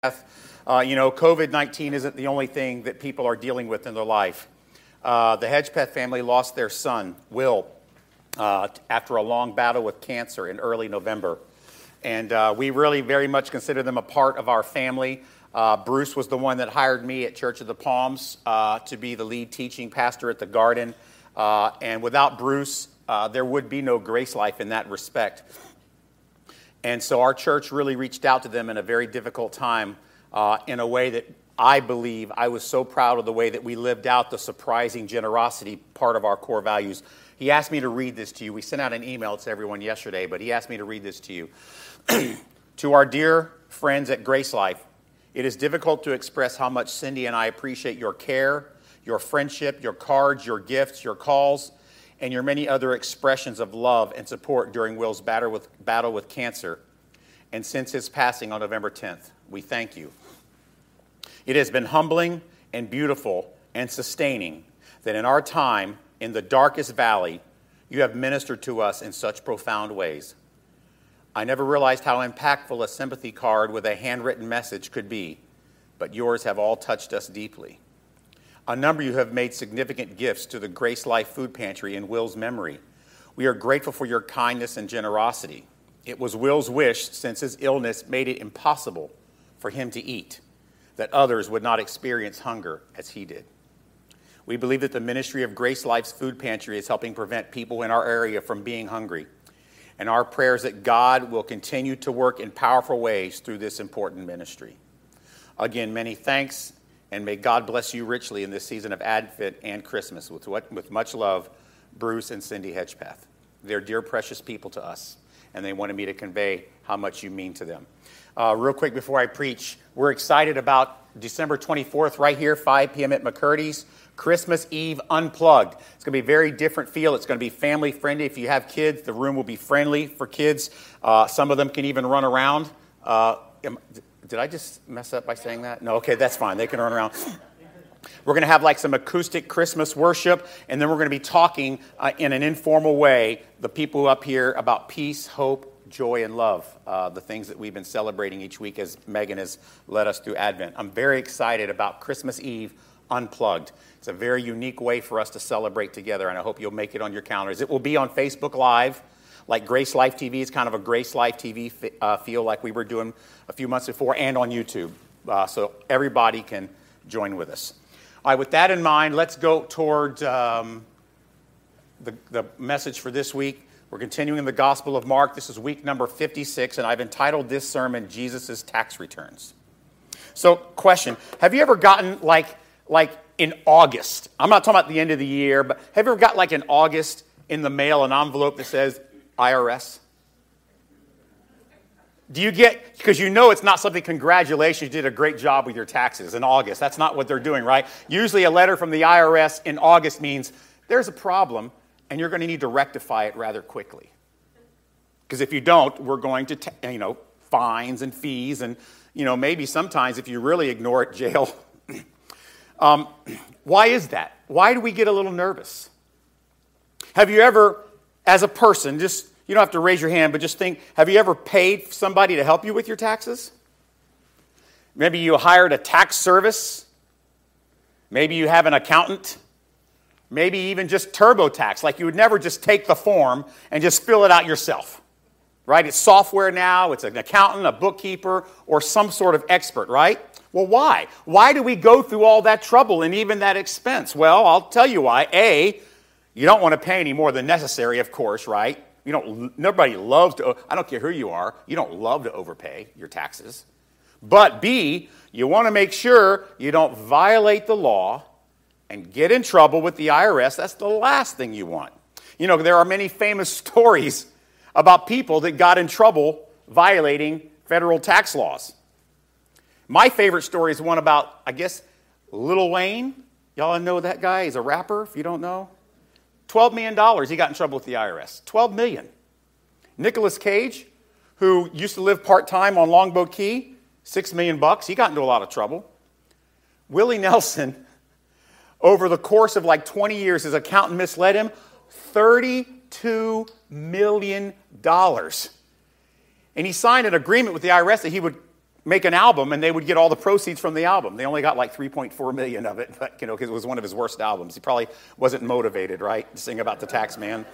Uh, you know, COVID 19 isn't the only thing that people are dealing with in their life. Uh, the Hedgepeth family lost their son, Will, uh, after a long battle with cancer in early November. And uh, we really very much consider them a part of our family. Uh, Bruce was the one that hired me at Church of the Palms uh, to be the lead teaching pastor at the Garden. and without Bruce, there would be no grace life in that respect. And so our church really reached out to them in a very difficult time uh, in a way that I believe I was so proud of the way that we lived out the surprising generosity part of our core values. He asked me to read this to you. We sent out an email to everyone yesterday, but he asked me to read this to you. to our dear friends at Grace Life, it is difficult to express how much Cindy and I appreciate your care, your friendship, your cards, your gifts, your calls, and your many other expressions of love and support during Will's battle with, battle with cancer and since his passing on November 10th. We thank you. It has been humbling and beautiful and sustaining that in our time, in the darkest valley, you have ministered to us in such profound ways. I never realized how impactful a sympathy card with a handwritten message could be, but yours have all touched us deeply. A number of you have made significant gifts to the Grace Life Food Pantry in Will's memory. We are grateful for your kindness and generosity. It was Will's wish, since his illness made it impossible for him to eat, that others would not experience hunger as he did. We believe that the ministry of Grace Life's Food Pantry is helping prevent people in our area from being hungry. And our prayers that God will continue to work in powerful ways through this important ministry. Again, many thanks, and may God bless you richly in this season of Advent and Christmas. With, what, with much love, Bruce and Cindy Hedgepeth. They're dear, precious people to us, and they wanted me to convey how much you mean to them. Uh, real quick before I preach, we're excited about December 24th, right here, 5 p.m. at McCurdy's. Christmas Eve Unplugged. It's going to be a very different feel. It's going to be family friendly. If you have kids, the room will be friendly for kids. Uh, some of them can even run around. Uh, did I just mess up by saying that? No, okay, that's fine. They can run around. We're going to have like some acoustic Christmas worship, and then we're going to be talking uh, in an informal way, the people up here, about peace, hope, joy and love, uh, the things that we've been celebrating each week as Megan has led us through Advent. I'm very excited about Christmas Eve Unplugged. It's a very unique way for us to celebrate together, and I hope you'll make it on your calendars. It will be on Facebook Live, like Grace Life TV. It's kind of a Grace Life TV uh, feel like we were doing a few months before, and on YouTube. Uh, so everybody can join with us. All right, with that in mind, let's go toward um, the, the message for this week. We're continuing the Gospel of Mark. This is week number 56, and I've entitled this sermon Jesus' Tax Returns. So, question Have you ever gotten like, like in August? I'm not talking about the end of the year, but have you ever got like in August in the mail an envelope that says IRS? Do you get, because you know it's not something, congratulations, you did a great job with your taxes in August. That's not what they're doing, right? Usually a letter from the IRS in August means there's a problem and you're going to need to rectify it rather quickly. Because if you don't, we're going to, you know, fines and fees, and, you know, maybe sometimes if you really ignore it, jail. um, why is that? Why do we get a little nervous? Have you ever, as a person, just, you don't have to raise your hand, but just think, have you ever paid somebody to help you with your taxes? Maybe you hired a tax service. Maybe you have an accountant Maybe even just TurboTax, like you would never just take the form and just fill it out yourself. Right? It's software now, it's an accountant, a bookkeeper, or some sort of expert, right? Well, why? Why do we go through all that trouble and even that expense? Well, I'll tell you why. A, you don't want to pay any more than necessary, of course, right? You don't, nobody loves to, I don't care who you are, you don't love to overpay your taxes. But B, you want to make sure you don't violate the law and get in trouble with the IRS, that's the last thing you want. You know, there are many famous stories about people that got in trouble violating federal tax laws. My favorite story is one about, I guess, Lil Wayne. Y'all know that guy? He's a rapper, if you don't know. $12 million he got in trouble with the IRS. 12 million. Nicolas Cage, who used to live part time on Longboat Key, 6 million bucks. He got into a lot of trouble. Willie Nelson over the course of like 20 years, his accountant misled him $32 million. And he signed an agreement with the IRS that he would make an album and they would get all the proceeds from the album. They only got like 3.4 million of it, but you know, because it was one of his worst albums. He probably wasn't motivated, right, to sing about the tax man.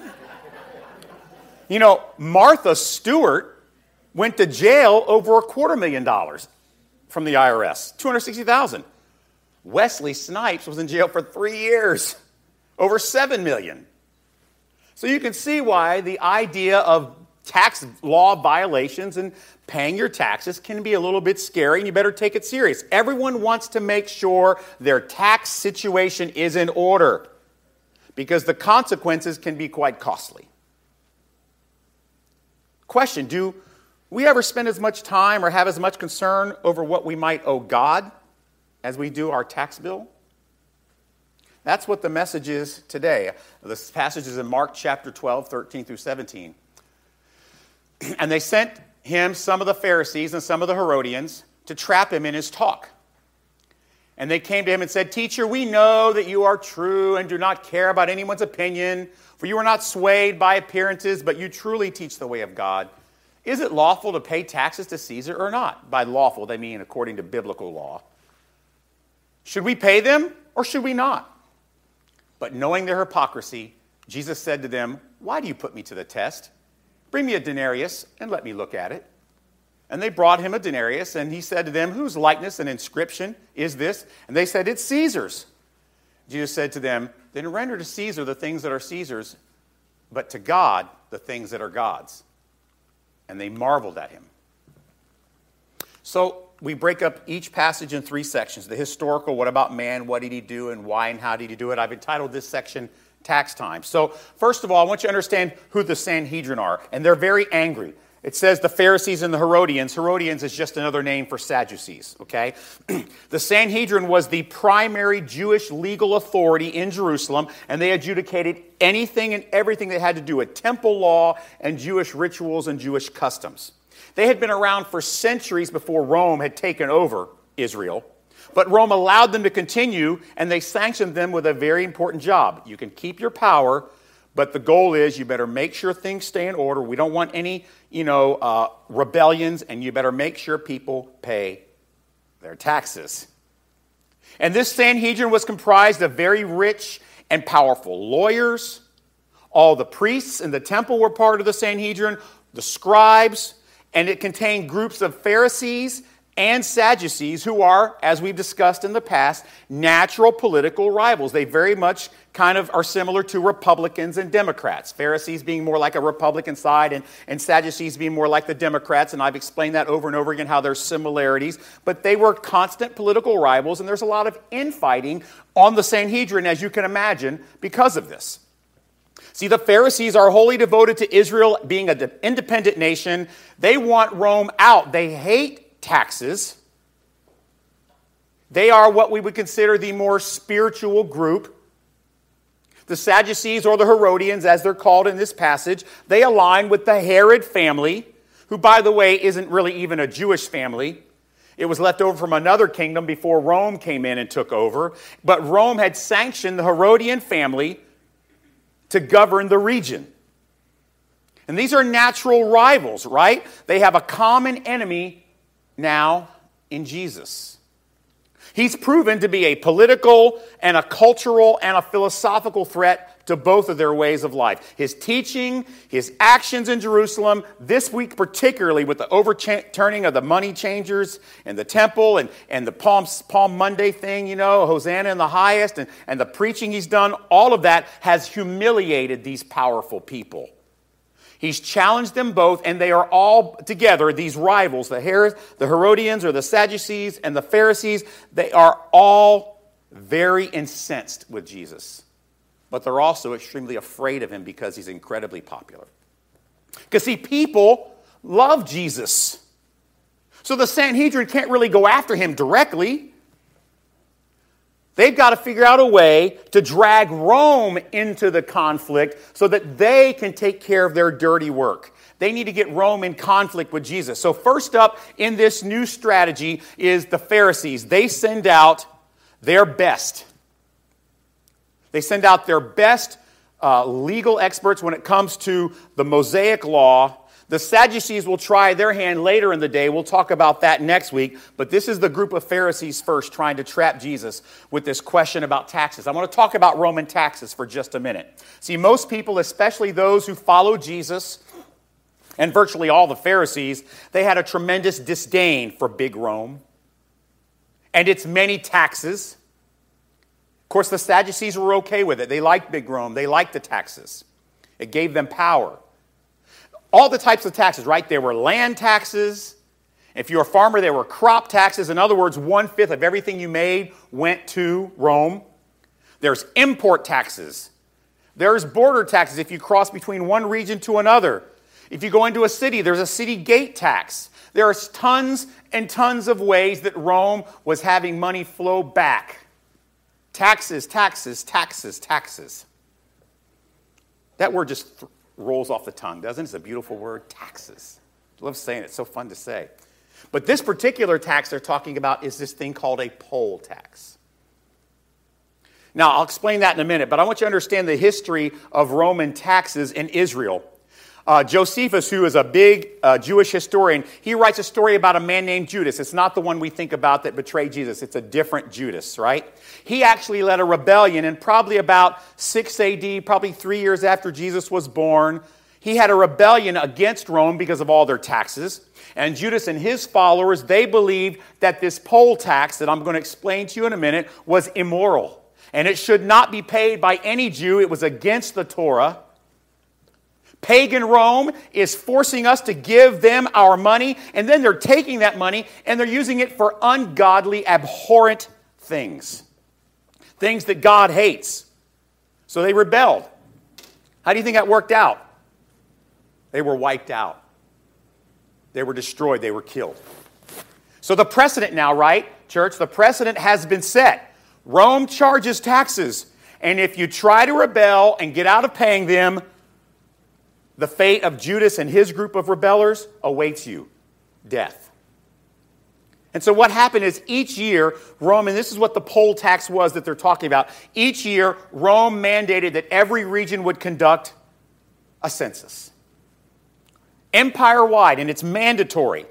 you know, Martha Stewart went to jail over a quarter million dollars from the IRS, 260,000. Wesley Snipes was in jail for 3 years, over 7 million. So you can see why the idea of tax law violations and paying your taxes can be a little bit scary and you better take it serious. Everyone wants to make sure their tax situation is in order because the consequences can be quite costly. Question Do we ever spend as much time or have as much concern over what we might owe God as we do our tax bill? That's what the message is today. This passage is in Mark chapter 12, 13 through 17. And they sent him some of the Pharisees and some of the Herodians to trap him in his talk. And they came to him and said, Teacher, we know that you are true and do not care about anyone's opinion, for you are not swayed by appearances, but you truly teach the way of God. Is it lawful to pay taxes to Caesar or not? By lawful, they mean according to biblical law. Should we pay them or should we not? But knowing their hypocrisy, Jesus said to them, Why do you put me to the test? Bring me a denarius and let me look at it. And they brought him a denarius, and he said to them, Whose likeness and inscription is this? And they said, It's Caesar's. Jesus said to them, Then render to Caesar the things that are Caesar's, but to God the things that are God's. And they marveled at him. So we break up each passage in three sections the historical, what about man, what did he do, and why and how did he do it. I've entitled this section tax time. So, first of all, I want you to understand who the Sanhedrin are, and they're very angry. It says the Pharisees and the Herodians. Herodians is just another name for Sadducees, okay? the Sanhedrin was the primary Jewish legal authority in Jerusalem, and they adjudicated anything and everything that had to do with temple law and Jewish rituals and Jewish customs. They had been around for centuries before Rome had taken over Israel. But Rome allowed them to continue, and they sanctioned them with a very important job. You can keep your power, but the goal is you better make sure things stay in order. We don't want any, you know, uh, rebellions, and you better make sure people pay their taxes. And this Sanhedrin was comprised of very rich and powerful lawyers. All the priests in the temple were part of the Sanhedrin, the scribes, and it contained groups of Pharisees and Sadducees, who are, as we've discussed in the past, natural political rivals. They very much kind of are similar to Republicans and Democrats. Pharisees being more like a Republican side, and, and Sadducees being more like the Democrats. And I've explained that over and over again how there's similarities. But they were constant political rivals, and there's a lot of infighting on the Sanhedrin, as you can imagine, because of this. See, the Pharisees are wholly devoted to Israel being an independent nation. They want Rome out. They hate taxes. They are what we would consider the more spiritual group. The Sadducees or the Herodians, as they're called in this passage, they align with the Herod family, who, by the way, isn't really even a Jewish family. It was left over from another kingdom before Rome came in and took over. But Rome had sanctioned the Herodian family to govern the region. And these are natural rivals, right? They have a common enemy now in Jesus. He's proven to be a political and a cultural and a philosophical threat to both of their ways of life. His teaching, his actions in Jerusalem, this week particularly with the overturning of the money changers and the temple and, and the Palm, Palm Monday thing, you know, Hosanna in the highest, and, and the preaching he's done, all of that has humiliated these powerful people. He's challenged them both, and they are all together, these rivals, the, the Herodians or the Sadducees and the Pharisees, they are all very incensed with Jesus. But they're also extremely afraid of him because he's incredibly popular. Because, see, people love Jesus. So the Sanhedrin can't really go after him directly. They've got to figure out a way to drag Rome into the conflict so that they can take care of their dirty work. They need to get Rome in conflict with Jesus. So, first up in this new strategy is the Pharisees. They send out their best. They send out their best uh, legal experts when it comes to the Mosaic law. The Sadducees will try their hand later in the day. We'll talk about that next week. But this is the group of Pharisees first trying to trap Jesus with this question about taxes. I want to talk about Roman taxes for just a minute. See, most people, especially those who follow Jesus, and virtually all the Pharisees, they had a tremendous disdain for big Rome and its many taxes. Of course, the Sadducees were okay with it. They liked big Rome, they liked the taxes, it gave them power all the types of taxes, right? There were land taxes. If you're a farmer, there were crop taxes. In other words, one fifth of everything you made went to Rome. There's import taxes. There's border taxes if you cross between one region to another. If you go into a city, there's a city gate tax. There are tons and tons of ways that Rome was having money flow back. Taxes, taxes, taxes, taxes. That word just rolls off the tongue, doesn't it? It's a beautiful word taxes. I love saying it, it's so fun to say. But this particular tax they're talking about is this thing called a poll tax. Now, I'll explain that in a minute, but I want you to understand the history of Roman taxes in Israel. Uh, Josephus, who is a big uh, Jewish historian, he writes a story about a man named Judas. It's not the one we think about that betrayed Jesus, it's a different Judas, right? He actually led a rebellion, in probably about 6 AD, probably three years after Jesus was born, he had a rebellion against Rome because of all their taxes. And Judas and his followers, they believed that this poll tax that I'm going to explain to you in a minute was immoral. And it should not be paid by any Jew. It was against the Torah. Pagan Rome is forcing us to give them our money, and then they're taking that money and they're using it for ungodly, abhorrent things. Things that God hates. So they rebelled. How do you think that worked out? They were wiped out, they were destroyed, they were killed. So the precedent now, right, church? The precedent has been set. Rome charges taxes, and if you try to rebel and get out of paying them, the fate of Judas and his group of rebellers awaits you death. And so, what happened is each year, Rome, and this is what the poll tax was that they're talking about, each year, Rome mandated that every region would conduct a census. Empire wide, and it's mandatory.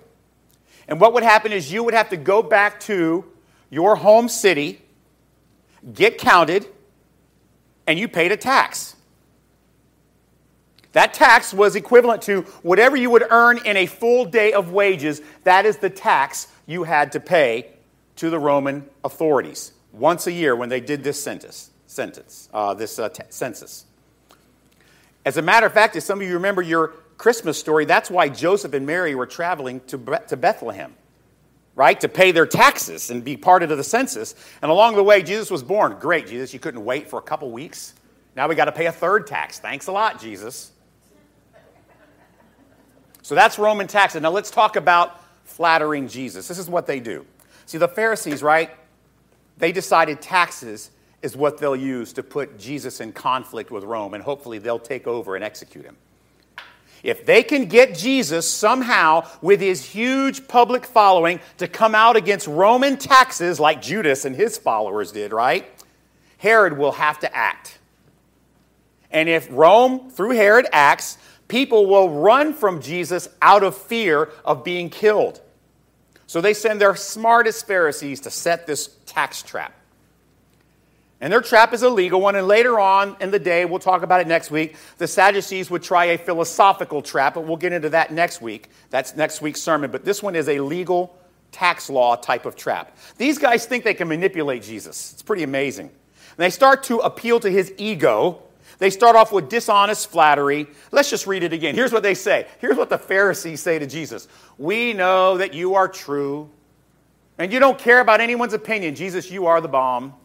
And what would happen is you would have to go back to your home city, get counted, and you paid a tax. That tax was equivalent to whatever you would earn in a full day of wages. That is the tax you had to pay to the Roman authorities once a year when they did this census. Sentence, uh, this uh, t- census. As a matter of fact, if some of you remember your Christmas story, that's why Joseph and Mary were traveling to, to Bethlehem, right, to pay their taxes and be part of the census. And along the way, Jesus was born. Great, Jesus, you couldn't wait for a couple weeks. Now we got to pay a third tax. Thanks a lot, Jesus. So that's Roman taxes. Now let's talk about flattering Jesus. This is what they do. See, the Pharisees, right? They decided taxes is what they'll use to put Jesus in conflict with Rome, and hopefully they'll take over and execute him. If they can get Jesus somehow with his huge public following to come out against Roman taxes like Judas and his followers did, right? Herod will have to act. And if Rome, through Herod, acts, people will run from Jesus out of fear of being killed. So they send their smartest Pharisees to set this tax trap. And their trap is a legal one. And later on in the day, we'll talk about it next week, the Sadducees would try a philosophical trap, but we'll get into that next week. That's next week's sermon. But this one is a legal tax law type of trap. These guys think they can manipulate Jesus. It's pretty amazing. And they start to appeal to his ego they start off with dishonest flattery. Let's just read it again. Here's what they say. Here's what the Pharisees say to Jesus We know that you are true, and you don't care about anyone's opinion. Jesus, you are the bomb.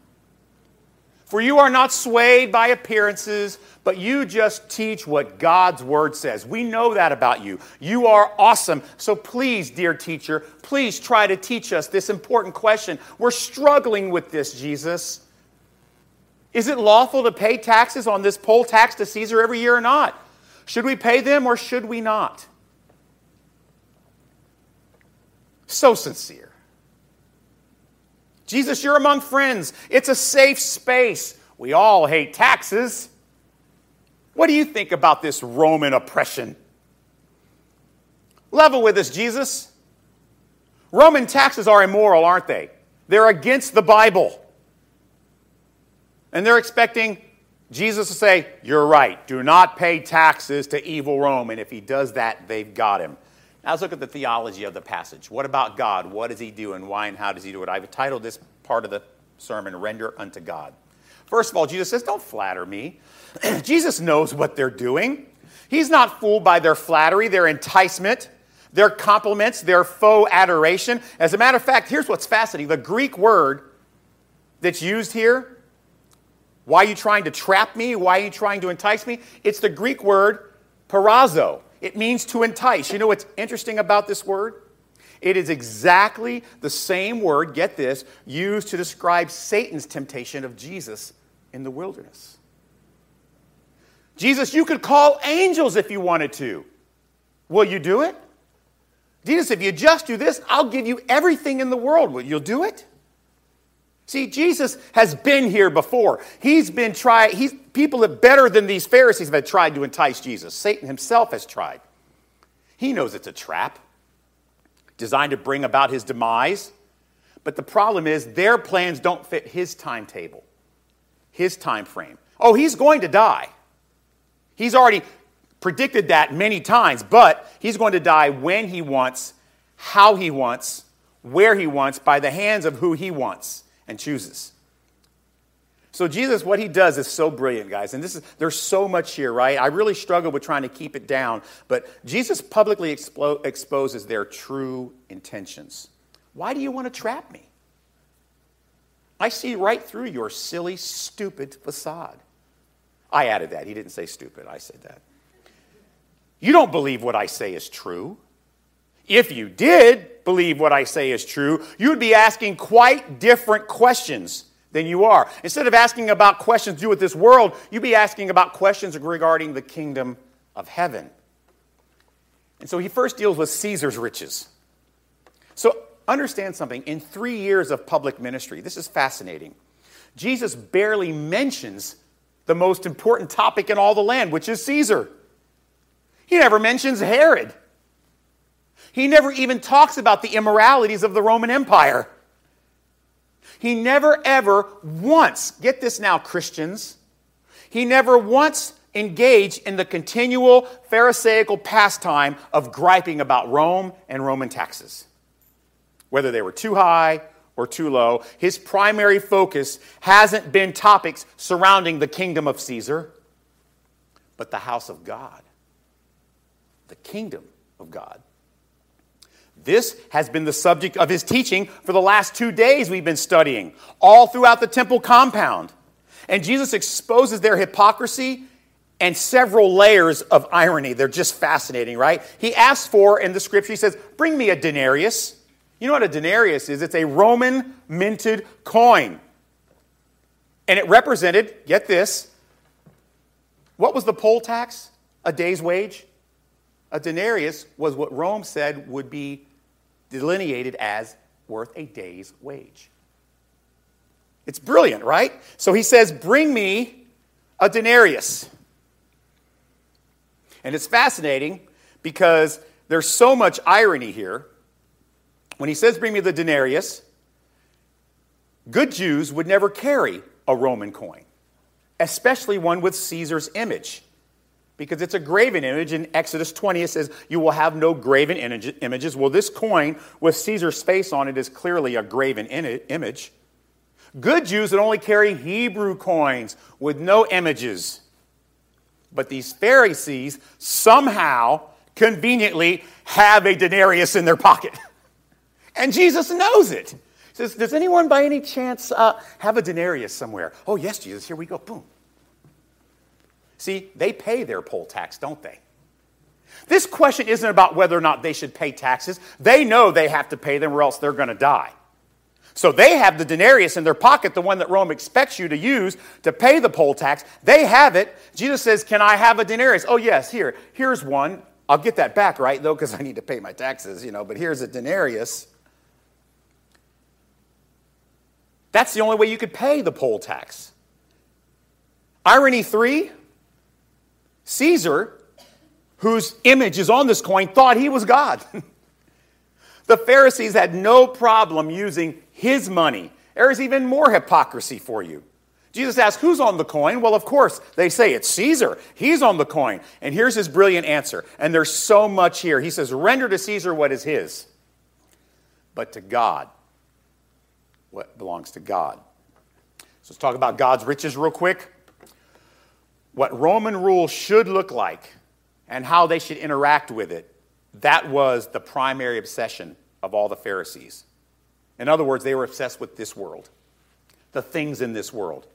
For you are not swayed by appearances, but you just teach what God's word says. We know that about you. You are awesome. So please, dear teacher, please try to teach us this important question. We're struggling with this, Jesus. Is it lawful to pay taxes on this poll tax to Caesar every year or not? Should we pay them or should we not? So sincere. Jesus, you're among friends. It's a safe space. We all hate taxes. What do you think about this Roman oppression? Level with us, Jesus. Roman taxes are immoral, aren't they? They're against the Bible. And they're expecting Jesus to say, You're right. Do not pay taxes to evil Rome. And if he does that, they've got him. Now let's look at the theology of the passage. What about God? What does he do and why and how does he do it? I've titled this part of the sermon, Render Unto God. First of all, Jesus says, Don't flatter me. Jesus knows what they're doing. He's not fooled by their flattery, their enticement, their compliments, their faux adoration. As a matter of fact, here's what's fascinating the Greek word that's used here why are you trying to trap me? Why are you trying to entice me? It's the Greek word parazo. It means to entice. You know what's interesting about this word? It is exactly the same word, get this, used to describe Satan's temptation of Jesus in the wilderness. Jesus, you could call angels if you wanted to. Will you do it? Jesus, if you just do this, I'll give you everything in the world. Will you do it? See, Jesus has been here before. He's been tried, he's, people that better than these Pharisees have tried to entice Jesus. Satan himself has tried. He knows it's a trap designed to bring about his demise. But the problem is their plans don't fit his timetable, his time frame. Oh, he's going to die. He's already predicted that many times, but he's going to die when he wants, how he wants, where he wants, by the hands of who he wants and chooses. So Jesus, what he does is so brilliant, guys. And this is there's so much here, right? I really struggle with trying to keep it down, but Jesus publicly expo- exposes their true intentions. Why do you want to trap me? I see right through your silly, stupid facade. I added that. He didn't say stupid. I said that. You don't believe what I say is true. If you did believe what I say is true, you would be asking quite different questions than you are. Instead of asking about questions to do with this world, you'd be asking about questions regarding the kingdom of heaven. And so he first deals with Caesar's riches. So understand something. In three years of public ministry, this is fascinating. Jesus barely mentions the most important topic in all the land, which is Caesar. He never mentions Herod. He never even talks about the immoralities of the Roman Empire. He never ever once, get this now, Christians, he never once engaged in the continual Pharisaical pastime of griping about Rome and Roman taxes. Whether they were too high or too low, his primary focus hasn't been topics surrounding the kingdom of Caesar, but the house of God, the kingdom of God. This has been the subject of his teaching for the last two days we've been studying, all throughout the temple compound. And Jesus exposes their hypocrisy and several layers of irony. They're just fascinating, right? He asks for, in the scripture, he says, Bring me a denarius. You know what a denarius is? It's a Roman minted coin. And it represented, get this, what was the poll tax? A day's wage? A denarius was what Rome said would be delineated as worth a day's wage. It's brilliant, right? So he says, Bring me a denarius. And it's fascinating because there's so much irony here. When he says, Bring me the denarius, good Jews would never carry a Roman coin, especially one with Caesar's image because it's a graven image. In Exodus 20, it says, You will have no graven images. Well, this coin with Caesar's face on it is clearly a graven image. Good Jews would only carry Hebrew coins with no images. But these Pharisees somehow, conveniently, have a denarius in their pocket. And Jesus knows it. He says, Does anyone by any chance uh, have a denarius somewhere? Oh, yes, Jesus, here we go. Boom. See, they pay their poll tax, don't they? This question isn't about whether or not they should pay taxes. They know they have to pay them or else they're going to die. So they have the denarius in their pocket, the one that Rome expects you to use to pay the poll tax. They have it. Jesus says, Can I have a denarius? Oh, yes, here. Here's one. I'll get that back, right, though, because I need to pay my taxes, you know, but here's a denarius. That's the only way you could pay the poll tax. Irony three Caesar whose image is on this coin, thought he was God. the Pharisees had no problem using his money. There's even more hypocrisy for you. Jesus asks, Who's on the coin? Well, of course, they say it's Caesar. He's on the coin. And here's his brilliant answer. And there's so much here. He says, Render to Caesar what is his, but to God what belongs to God. So let's talk about God's riches real quick. What Roman rule should look like and how they should interact with it, that was the primary obsession of all the Pharisees. In other words, they were obsessed with this world, the things in this world.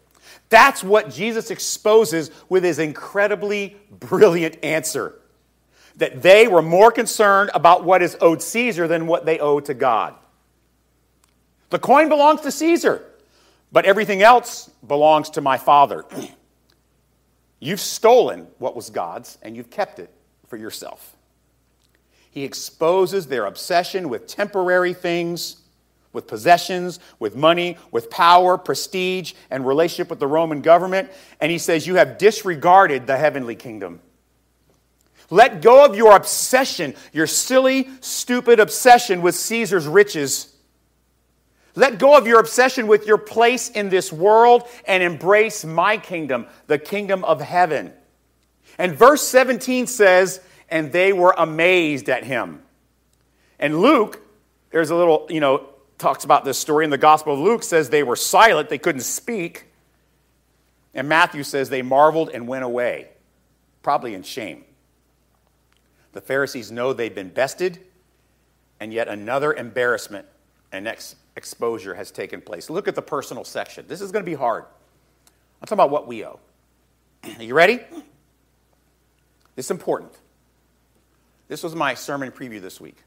That's what Jesus exposes with his incredibly brilliant answer that they were more concerned about what is owed Caesar than what they owe to God. The coin belongs to Caesar, but everything else belongs to my Father. you've stolen what was God's and you've kept it for yourself. He exposes their obsession with temporary things with possessions, with money, with power, prestige, and relationship with the Roman government. And he says, You have disregarded the heavenly kingdom. Let go of your obsession, your silly, stupid obsession with Caesar's riches. Let go of your obsession with your place in this world and embrace my kingdom, the kingdom of heaven. And verse 17 says, And they were amazed at him. And Luke, there's a little, you know, talks about this story in the Gospel of Luke says they were silent, they couldn't speak. And Matthew says they marveled and went away, probably in shame. The Pharisees know they've been bested, and yet another embarrassment and ex- exposure has taken place. Look at the personal section. This is going to be hard. I'm talking about what we owe. Are you ready? This is important. This was my sermon preview this week.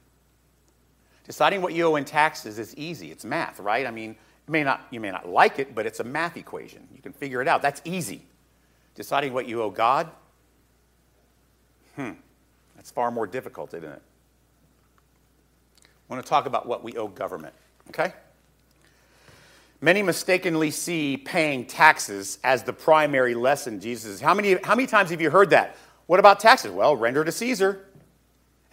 Deciding what you owe in taxes is easy. It's math, right? I mean, may, not, you may not like it, but it's a math equation. You can figure it out. That's easy. Deciding what you owe God, hmm, that's far more difficult, isn't it? I want to talk about what we owe government, okay? Many mistakenly see paying taxes as the primary lesson Jesus. How many, how many times have you heard that? What about taxes? Well, render to Caesar.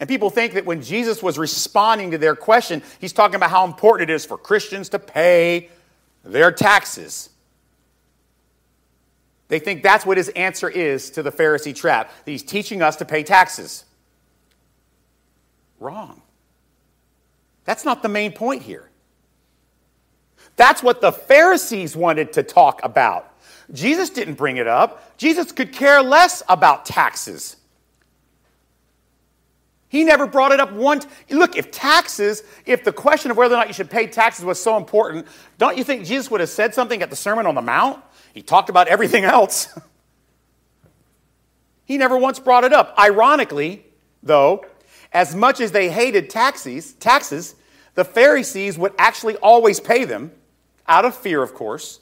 And people think that when Jesus was responding to their question, he's talking about how important it is for Christians to pay their taxes. They think that's what his answer is to the Pharisee trap. He's teaching us to pay taxes. Wrong. That's not the main point here. That's what the Pharisees wanted to talk about. Jesus didn't bring it up. Jesus could care less about taxes. He never brought it up once. Look, if taxes, if the question of whether or not you should pay taxes was so important, don't you think Jesus would have said something at the Sermon on the Mount? He talked about everything else. he never once brought it up. Ironically, though, as much as they hated taxes, taxes, the Pharisees would actually always pay them, out of fear, of course.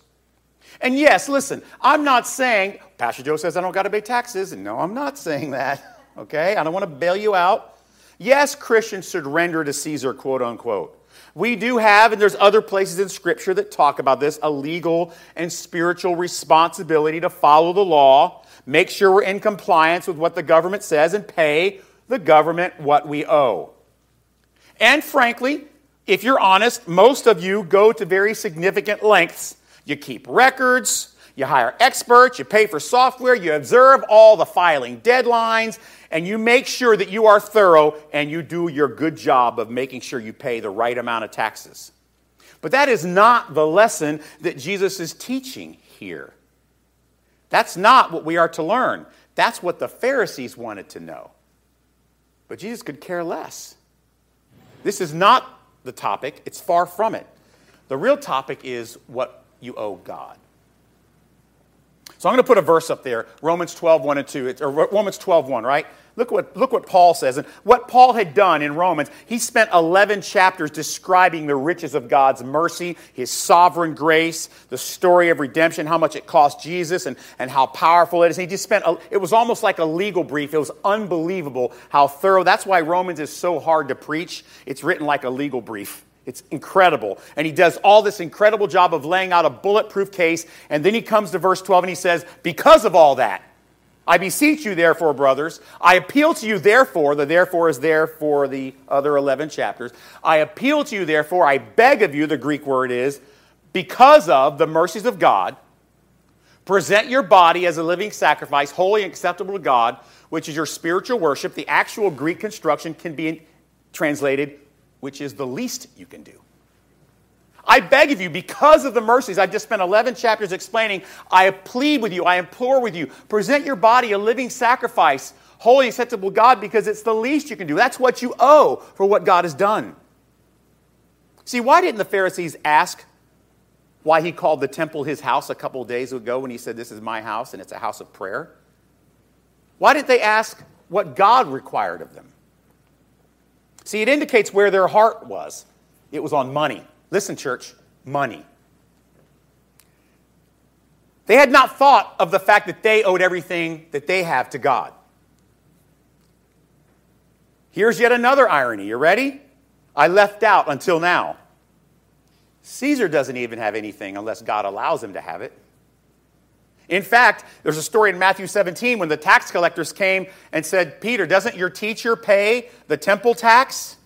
And yes, listen, I'm not saying, Pastor Joe says I don't got to pay taxes. And no, I'm not saying that. Okay? I don't want to bail you out. Yes, Christians should render to Caesar, quote unquote. We do have, and there's other places in Scripture that talk about this, a legal and spiritual responsibility to follow the law, make sure we're in compliance with what the government says, and pay the government what we owe. And frankly, if you're honest, most of you go to very significant lengths. You keep records, you hire experts, you pay for software, you observe all the filing deadlines, and you make sure that you are thorough and you do your good job of making sure you pay the right amount of taxes. But that is not the lesson that Jesus is teaching here. That's not what we are to learn. That's what the Pharisees wanted to know. But Jesus could care less. This is not the topic, it's far from it. The real topic is what you owe God. So I'm going to put a verse up there, Romans 12, 1 and 2, it's, or Romans 12, 1, right? Look what, look what Paul says. And what Paul had done in Romans, he spent 11 chapters describing the riches of God's mercy, his sovereign grace, the story of redemption, how much it cost Jesus, and, and how powerful it is. He just spent, a, it was almost like a legal brief. It was unbelievable how thorough. That's why Romans is so hard to preach. It's written like a legal brief. It's incredible. And he does all this incredible job of laying out a bulletproof case. And then he comes to verse 12 and he says, Because of all that, I beseech you, therefore, brothers, I appeal to you, therefore, the therefore is there for the other 11 chapters. I appeal to you, therefore, I beg of you, the Greek word is, because of the mercies of God, present your body as a living sacrifice, holy and acceptable to God, which is your spiritual worship. The actual Greek construction can be translated, which is the least you can do. I beg of you, because of the mercies, I've just spent 11 chapters explaining, I plead with you, I implore with you, present your body a living sacrifice, holy, acceptable God, because it's the least you can do. That's what you owe for what God has done. See, why didn't the Pharisees ask why he called the temple his house a couple days ago when he said, This is my house and it's a house of prayer? Why didn't they ask what God required of them? See, it indicates where their heart was. It was on money. Listen, church, money. They had not thought of the fact that they owed everything that they have to God. Here's yet another irony. You ready? I left out until now. Caesar doesn't even have anything unless God allows him to have it. In fact, there's a story in Matthew 17 when the tax collectors came and said, Peter, doesn't your teacher pay the temple tax?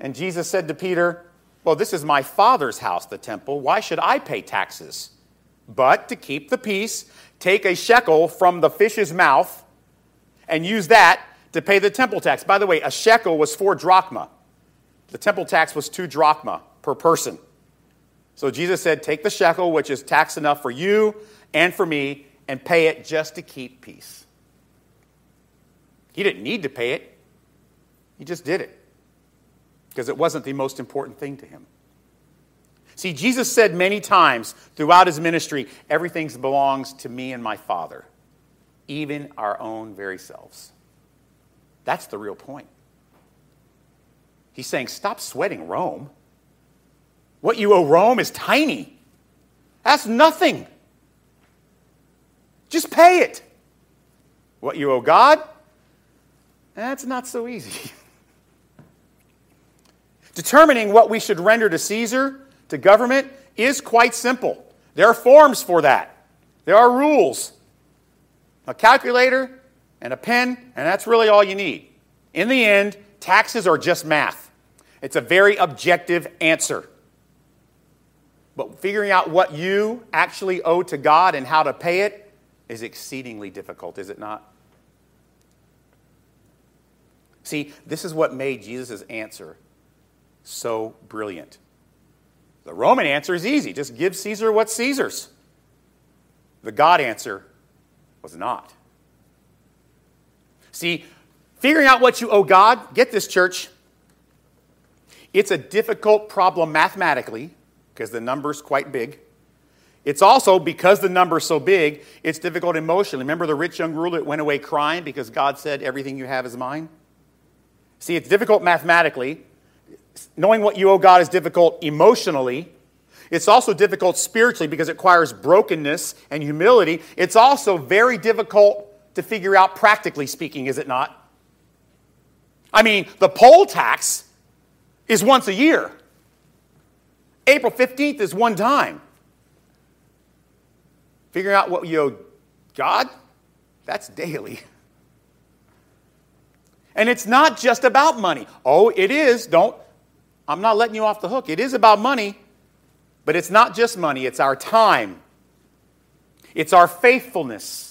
And Jesus said to Peter, Well, this is my Father's house, the temple. Why should I pay taxes? But to keep the peace, take a shekel from the fish's mouth and use that to pay the temple tax. By the way, a shekel was four drachma. The temple tax was two drachma per person. So Jesus said, Take the shekel, which is tax enough for you and for me, and pay it just to keep peace. He didn't need to pay it, he just did it because it wasn't the most important thing to him. See, Jesus said many times throughout his ministry, everything belongs to me and my Father, even our own very selves. That's the real point. He's saying, stop sweating Rome. What you owe Rome is tiny. That's nothing. Just pay it. What you owe God, that's not so easy. Determining what we should render to Caesar, to government, is quite simple. There are forms for that, there are rules. A calculator and a pen, and that's really all you need. In the end, taxes are just math. It's a very objective answer. But figuring out what you actually owe to God and how to pay it is exceedingly difficult, is it not? See, this is what made Jesus' answer so brilliant? The Roman answer is easy just give Caesar what's Caesar's. The God answer was not. See, figuring out what you owe God, get this, church. It's a difficult problem mathematically because the number's quite big. It's also because the number's so big, it's difficult emotionally. Remember the rich young ruler that went away crying because God said, Everything you have is mine? See, it's difficult mathematically knowing what you owe God is difficult emotionally. It's also difficult spiritually because it requires brokenness and humility. It's also very difficult to figure out practically speaking, is it not? I mean, the poll tax is once a year. April 15th is one time. Figuring out what you owe God, that's daily. And it's not just about money. Oh, it is. Don't I'm not letting you off the hook. It is about money, but it's not just money, it's our time, it's our faithfulness.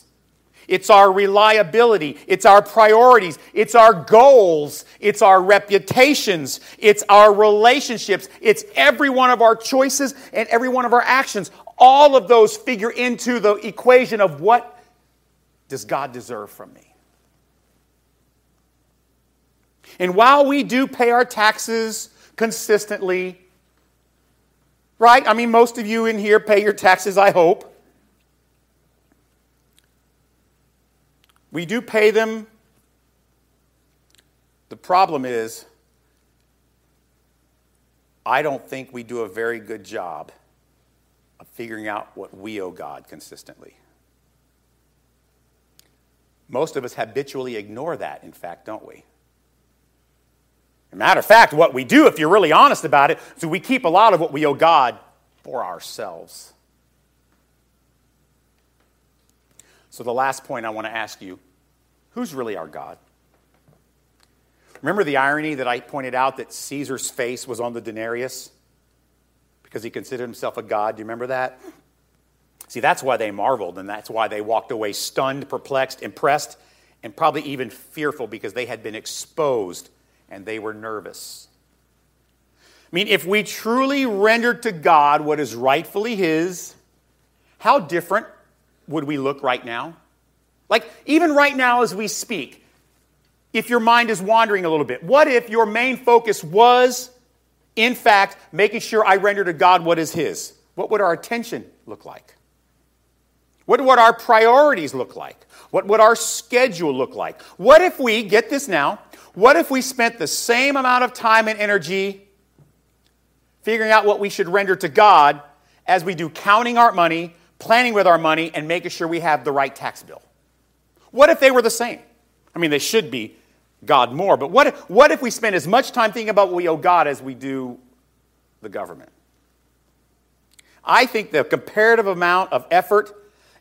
It's our reliability. It's our priorities. It's our goals. It's our reputations. It's our relationships. It's every one of our choices and every one of our actions. All of those figure into the equation of what does God deserve from me? And while we do pay our taxes, consistently. Right? I mean, most of you in here pay your taxes, I hope. We do pay them. The problem is, I don't think we do a very good job of figuring out what we owe God consistently. Most of us habitually ignore that, in fact, don't we? Matter of fact, what we do, if you're really honest about it, is we keep a lot of what we owe God for ourselves. So, the last point I want to ask you who's really our God? Remember the irony that I pointed out that Caesar's face was on the denarius because he considered himself a god? Do you remember that? See, that's why they marveled, and that's why they walked away stunned, perplexed, impressed, and probably even fearful because they had been exposed and they were nervous. I mean, if we truly rendered to God what is rightfully His, how different would we look right now? Like, even right now as we speak, if your mind is wandering a little bit, what if your main focus was, in fact, making sure I render to God what is His? What would our attention look like? What would our priorities look like? What would our schedule look like? What if we, get this now, what if we spent the same amount of time and energy figuring out what we should render to God as we do counting our money, planning with our money, and making sure we have the right tax bill? What if they were the same? I mean, they should be God more, but what if, what if we spend as much time thinking about what we owe God as we do the government? I think the comparative amount of effort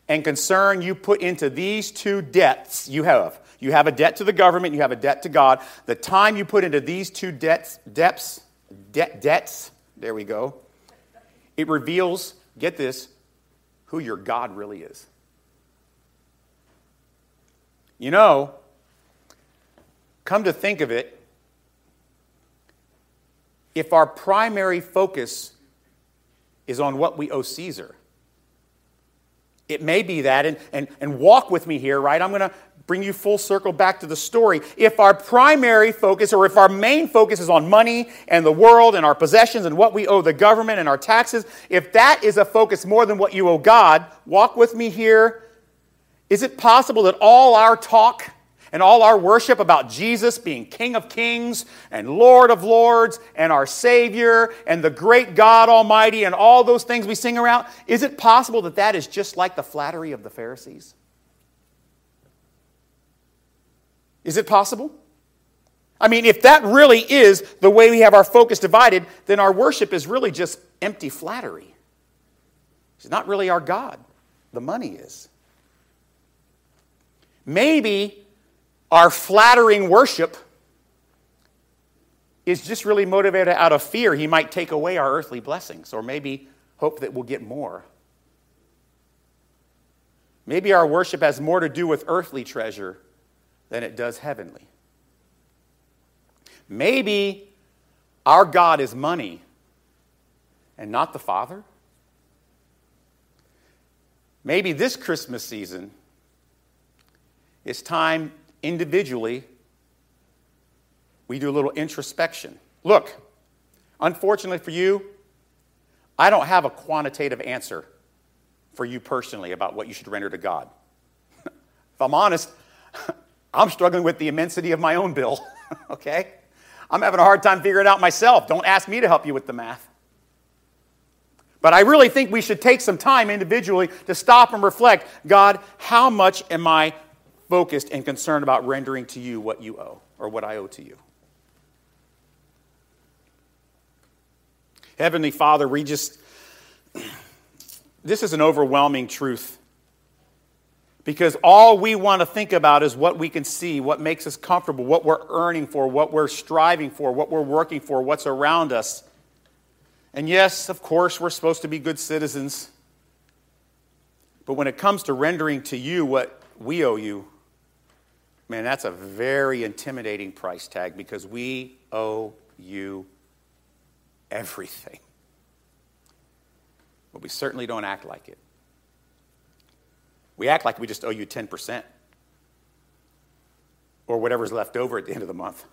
and concern you put into these two debts you have. You have a debt to the government, you have a debt to God. The time you put into these two debts, debts, de- debts, there we go, it reveals, get this, who your God really is. You know, come to think of it, if our primary focus is on what we owe Caesar, it may be that, and, and, and walk with me here, right? I'm going to bring you full circle back to the story. If our primary focus, or if our main focus is on money and the world and our possessions and what we owe the government and our taxes, if that is a focus more than what you owe God, walk with me here. Is it possible that all our talk and all our worship about Jesus being King of Kings and Lord of Lords and our Savior and the great God Almighty and all those things we sing around, is it possible that that is just like the flattery of the Pharisees? Is it possible? I mean, if that really is the way we have our focus divided, then our worship is really just empty flattery. It's not really our God, the money is. Maybe our flattering worship is just really motivated out of fear. He might take away our earthly blessings, or maybe hope that we'll get more. Maybe our worship has more to do with earthly treasure than it does heavenly. Maybe our God is money and not the Father. Maybe this Christmas season, it's time individually, we do a little introspection. Look, unfortunately for you, I don't have a quantitative answer for you personally about what you should render to God. if I'm honest, I'm struggling with the immensity of my own bill, okay? I'm having a hard time figuring it out myself. Don't ask me to help you with the math. But I really think we should take some time individually to stop and reflect God, how much am I focused and concerned about rendering to you what you owe or what I owe to you. Heavenly Father, we just, this is an overwhelming truth. Because all we want to think about is what we can see, what makes us comfortable, what we're earning for, what we're striving for, what we're working for, what's around us. And yes, of course, we're supposed to be good citizens. But when it comes to rendering to you what we owe you, Man, that's a very intimidating price tag because we owe you everything. But we certainly don't act like it. We act like we just owe you 10% or whatever's left over at the end of the month.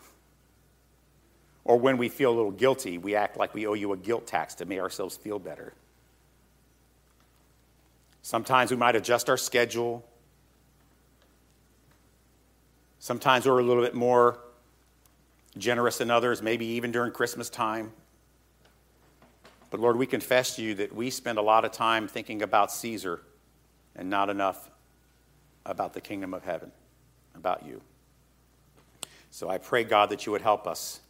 Or when we feel a little guilty, we act like we owe you a guilt tax to make ourselves feel better. Sometimes we might adjust our schedule Sometimes we're a little bit more generous than others, maybe even during Christmas time. But Lord, we confess to you that we spend a lot of time thinking about Caesar and not enough about the kingdom of heaven, about you. So I pray, God, that you would help us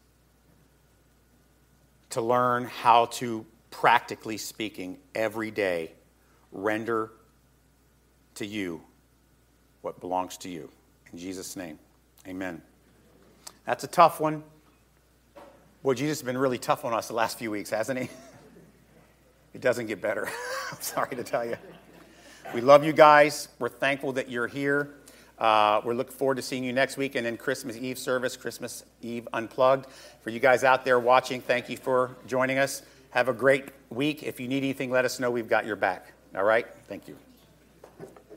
to learn how to, practically speaking, every day render to you what belongs to you. In Jesus' name, amen. That's a tough one. Boy, Jesus has been really tough on us the last few weeks, hasn't he? It doesn't get better. I'm sorry to tell you. We love you guys. We're thankful that you're here. Uh, we're looking forward to seeing you next week and then Christmas Eve service, Christmas Eve Unplugged. For you guys out there watching, thank you for joining us. Have a great week. If you need anything, let us know. We've got your back. All right? Thank you.